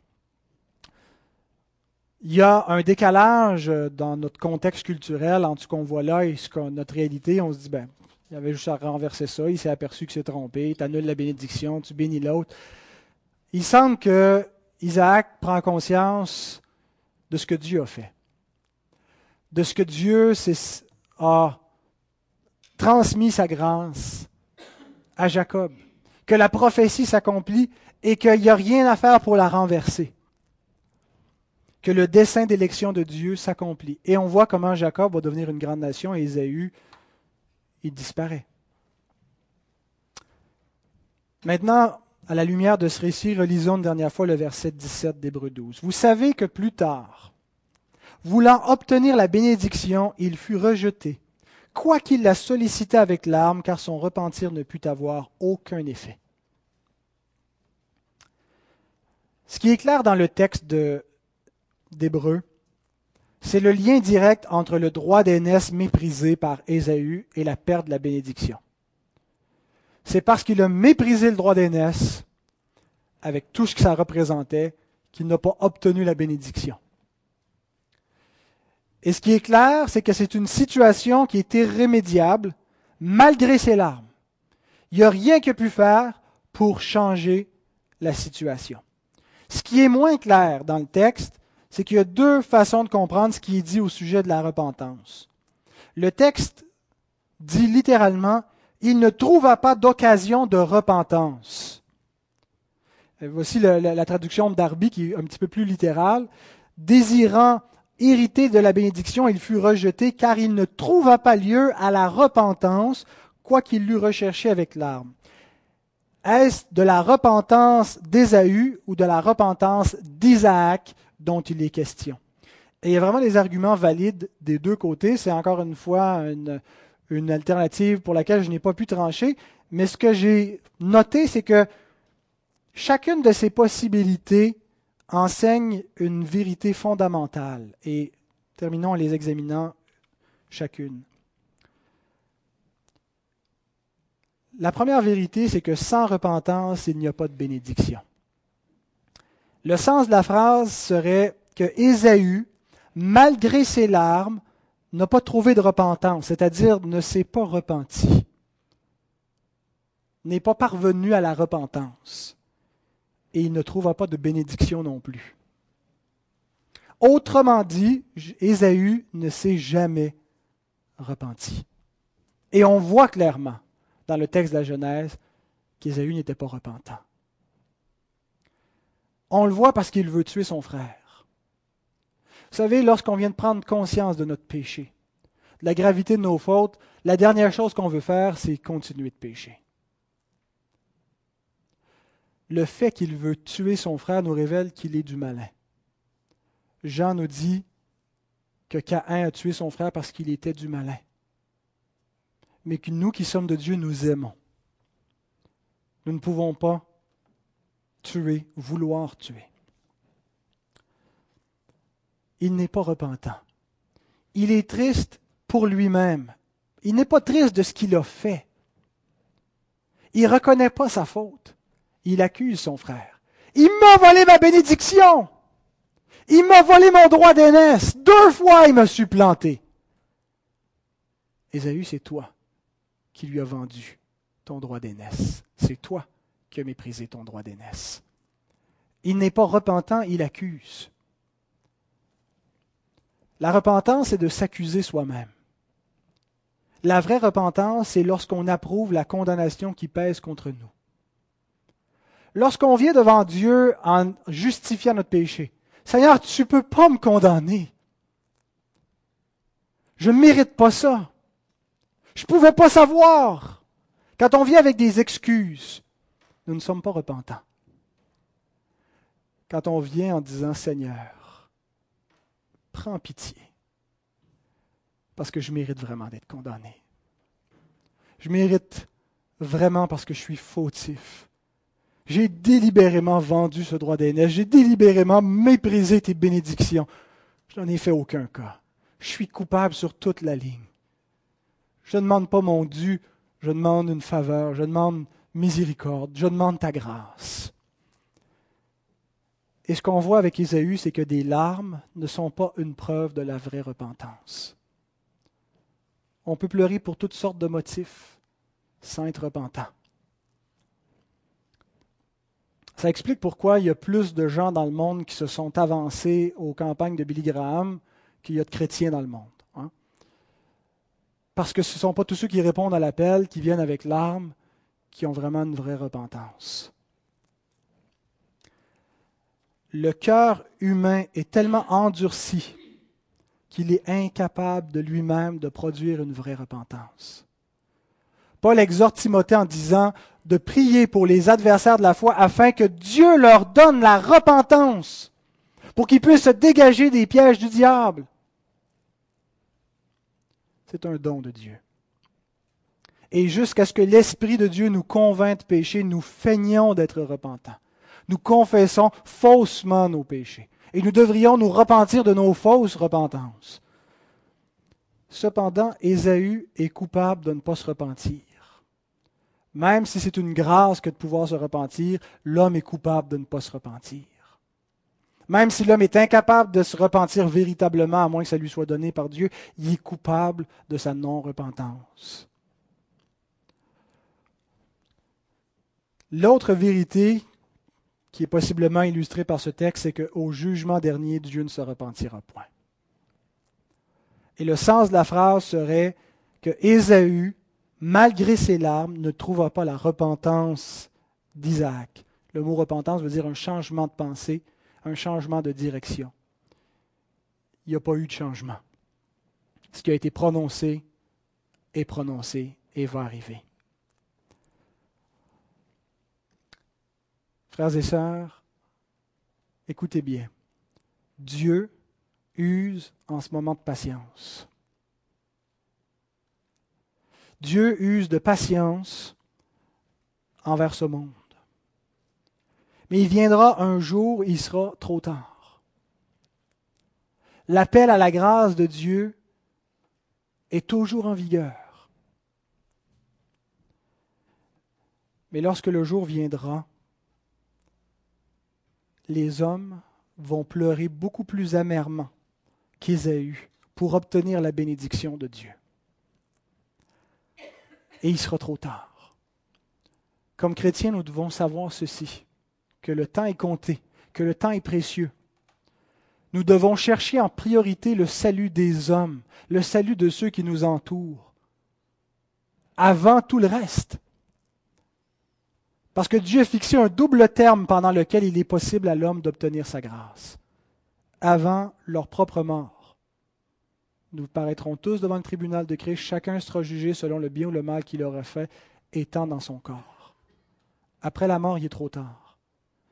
il y a un décalage dans notre contexte culturel entre ce qu'on voit là et notre réalité. On se dit, ben, il avait juste à renverser ça, il s'est aperçu qu'il s'est trompé, tu annules la bénédiction, tu bénis l'autre. Il semble que Isaac prend conscience de ce que Dieu a fait, de ce que Dieu a transmis sa grâce à Jacob, que la prophétie s'accomplit et qu'il n'y a rien à faire pour la renverser, que le dessein d'élection de Dieu s'accomplit. Et on voit comment Jacob va devenir une grande nation et Ésaü, il disparaît. Maintenant, à la lumière de ce récit, relisons une dernière fois le verset 17 d'Hébreu 12. Vous savez que plus tard, voulant obtenir la bénédiction, il fut rejeté, quoiqu'il la sollicitait avec larmes, car son repentir ne put avoir aucun effet. Ce qui est clair dans le texte d'Hébreu, c'est le lien direct entre le droit d'aînesse méprisé par Ésaü et la perte de la bénédiction c'est parce qu'il a méprisé le droit d'aînesse, avec tout ce que ça représentait, qu'il n'a pas obtenu la bénédiction. Et ce qui est clair, c'est que c'est une situation qui est irrémédiable, malgré ses larmes. Il n'y a rien qu'il a pu faire pour changer la situation. Ce qui est moins clair dans le texte, c'est qu'il y a deux façons de comprendre ce qui est dit au sujet de la repentance. Le texte dit littéralement il ne trouva pas d'occasion de repentance. voici la, traduction Darby qui est un petit peu plus littérale. Désirant hériter de la bénédiction, il fut rejeté car il ne trouva pas lieu à la repentance, quoiqu'il l'eût recherché avec larmes. Est-ce de la repentance d'Ésaü ou de la repentance d'Isaac dont il est question? Et il y a vraiment des arguments valides des deux côtés. C'est encore une fois une, une alternative pour laquelle je n'ai pas pu trancher, mais ce que j'ai noté, c'est que chacune de ces possibilités enseigne une vérité fondamentale. Et terminons en les examinant chacune. La première vérité, c'est que sans repentance, il n'y a pas de bénédiction. Le sens de la phrase serait que Ésaü, malgré ses larmes, n'a pas trouvé de repentance, c'est-à-dire ne s'est pas repenti, n'est pas parvenu à la repentance, et il ne trouva pas de bénédiction non plus. Autrement dit, Ésaü ne s'est jamais repenti. Et on voit clairement dans le texte de la Genèse qu'Ésaü n'était pas repentant. On le voit parce qu'il veut tuer son frère. Vous savez, lorsqu'on vient de prendre conscience de notre péché, de la gravité de nos fautes, la dernière chose qu'on veut faire, c'est continuer de pécher. Le fait qu'il veut tuer son frère nous révèle qu'il est du malin. Jean nous dit que Caïn a tué son frère parce qu'il était du malin. Mais que nous qui sommes de Dieu, nous aimons. Nous ne pouvons pas tuer, vouloir tuer il n'est pas repentant. Il est triste pour lui-même. Il n'est pas triste de ce qu'il a fait. Il ne reconnaît pas sa faute. Il accuse son frère. Il m'a volé ma bénédiction. Il m'a volé mon droit d'aînesse. Deux fois, il m'a supplanté. Ésaü, c'est toi qui lui as vendu ton droit d'aînesse. C'est toi qui as méprisé ton droit d'aînesse. Il n'est pas repentant, il accuse. La repentance, c'est de s'accuser soi-même. La vraie repentance, c'est lorsqu'on approuve la condamnation qui pèse contre nous. Lorsqu'on vient devant Dieu en justifiant notre péché, Seigneur, tu ne peux pas me condamner. Je ne mérite pas ça. Je ne pouvais pas savoir. Quand on vient avec des excuses, nous ne sommes pas repentants. Quand on vient en disant Seigneur, prends pitié, parce que je mérite vraiment d'être condamné. Je mérite vraiment parce que je suis fautif. J'ai délibérément vendu ce droit d'aînesse. J'ai délibérément méprisé tes bénédictions. Je n'en ai fait aucun cas. Je suis coupable sur toute la ligne. Je ne demande pas mon dû, je demande une faveur, je demande miséricorde, je demande ta grâce. Et ce qu'on voit avec Ésaü, c'est que des larmes ne sont pas une preuve de la vraie repentance. On peut pleurer pour toutes sortes de motifs sans être repentant. Ça explique pourquoi il y a plus de gens dans le monde qui se sont avancés aux campagnes de Billy Graham qu'il y a de chrétiens dans le monde. Hein. Parce que ce ne sont pas tous ceux qui répondent à l'appel, qui viennent avec larmes, qui ont vraiment une vraie repentance. Le cœur humain est tellement endurci qu'il est incapable de lui-même de produire une vraie repentance. Paul exhorte Timothée en disant de prier pour les adversaires de la foi afin que Dieu leur donne la repentance pour qu'ils puissent se dégager des pièges du diable. C'est un don de Dieu. Et jusqu'à ce que l'Esprit de Dieu nous convainc de péché, nous feignons d'être repentants. Nous confessons faussement nos péchés. Et nous devrions nous repentir de nos fausses repentances. Cependant, Ésaü est coupable de ne pas se repentir. Même si c'est une grâce que de pouvoir se repentir, l'homme est coupable de ne pas se repentir. Même si l'homme est incapable de se repentir véritablement, à moins que ça lui soit donné par Dieu, il est coupable de sa non-repentance. L'autre vérité qui est possiblement illustrée par ce texte, c'est qu'au jugement dernier, Dieu ne se repentira point. Et le sens de la phrase serait que Ésaü malgré ses larmes, ne trouva pas la repentance d'Isaac. Le mot repentance veut dire un changement de pensée, un changement de direction. Il n'y a pas eu de changement. Ce qui a été prononcé est prononcé et va arriver. Frères et sœurs, écoutez bien. Dieu use en ce moment de patience. Dieu use de patience envers ce monde. Mais il viendra un jour, il sera trop tard. L'appel à la grâce de Dieu est toujours en vigueur. Mais lorsque le jour viendra, les hommes vont pleurer beaucoup plus amèrement qu'Ésaü pour obtenir la bénédiction de Dieu et il sera trop tard. Comme chrétiens, nous devons savoir ceci, que le temps est compté, que le temps est précieux. Nous devons chercher en priorité le salut des hommes, le salut de ceux qui nous entourent, avant tout le reste. Parce que Dieu a fixé un double terme pendant lequel il est possible à l'homme d'obtenir sa grâce, avant leur propre mort nous paraîtrons tous devant le tribunal de Christ. Chacun sera jugé selon le bien ou le mal qu'il aura fait, étant dans son corps. Après la mort, il est trop tard.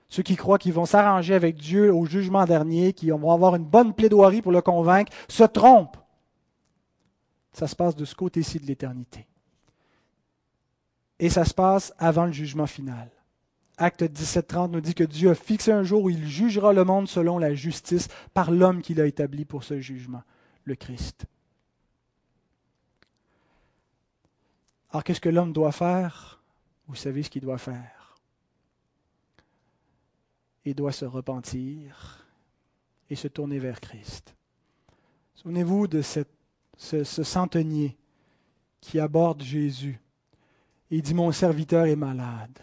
Ceux qui croient qu'ils vont s'arranger avec Dieu au jugement dernier, qui vont avoir une bonne plaidoirie pour le convaincre, se trompent. Ça se passe de ce côté-ci de l'éternité. Et ça se passe avant le jugement final. Acte 17.30 nous dit que Dieu a fixé un jour où il jugera le monde selon la justice par l'homme qu'il a établi pour ce jugement le Christ. Alors qu'est-ce que l'homme doit faire? Vous savez ce qu'il doit faire. Il doit se repentir et se tourner vers Christ. Souvenez-vous de ce, ce centenier qui aborde Jésus. Il dit, mon serviteur est malade.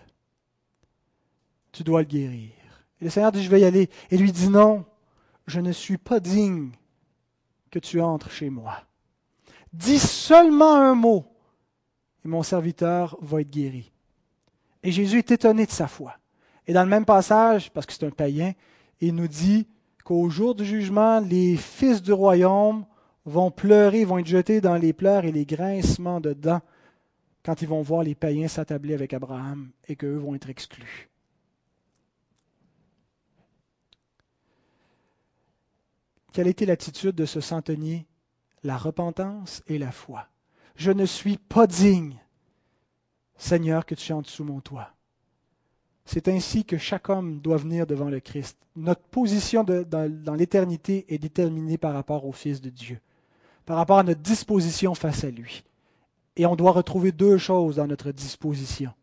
Tu dois le guérir. Et le Seigneur dit, je vais y aller. Et lui dit, non, je ne suis pas digne que tu entres chez moi. Dis seulement un mot et mon serviteur va être guéri. Et Jésus est étonné de sa foi. Et dans le même passage, parce que c'est un païen, il nous dit qu'au jour du jugement, les fils du royaume vont pleurer, vont être jetés dans les pleurs et les grincements de dents quand ils vont voir les païens s'attabler avec Abraham et qu'eux vont être exclus. Quelle était l'attitude de ce centenier? La repentance et la foi. Je ne suis pas digne, Seigneur, que tu chantes sous mon toit. C'est ainsi que chaque homme doit venir devant le Christ. Notre position dans, l'éternité est déterminée par rapport au Fils de Dieu, par rapport à notre disposition face à lui. Et on doit retrouver deux choses dans notre disposition.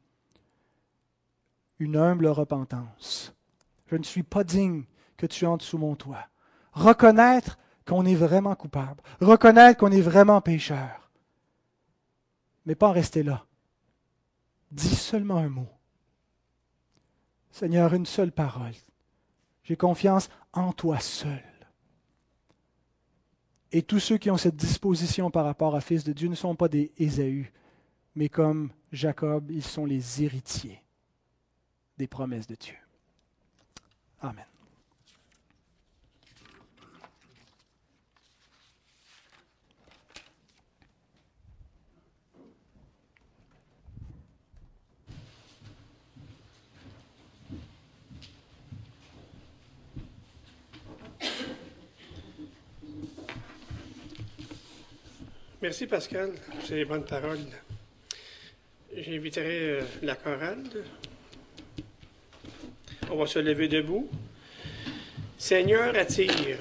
Une humble repentance. Je ne suis pas digne que tu entres sous mon toit. Reconnaître qu'on est vraiment coupable. Reconnaître qu'on est vraiment pécheur. Mais pas en rester là. Dis seulement un mot. Seigneur, une seule parole. J'ai confiance en toi seul. Et tous ceux qui ont cette disposition par rapport à Fils de Dieu ne sont pas des Ésaü, mais comme Jacob, ils sont les héritiers des promesses de Dieu. Amen. Merci Pascal pour ces bonnes paroles. J'inviterai euh, la chorale. On va se lever debout. Seigneur, attire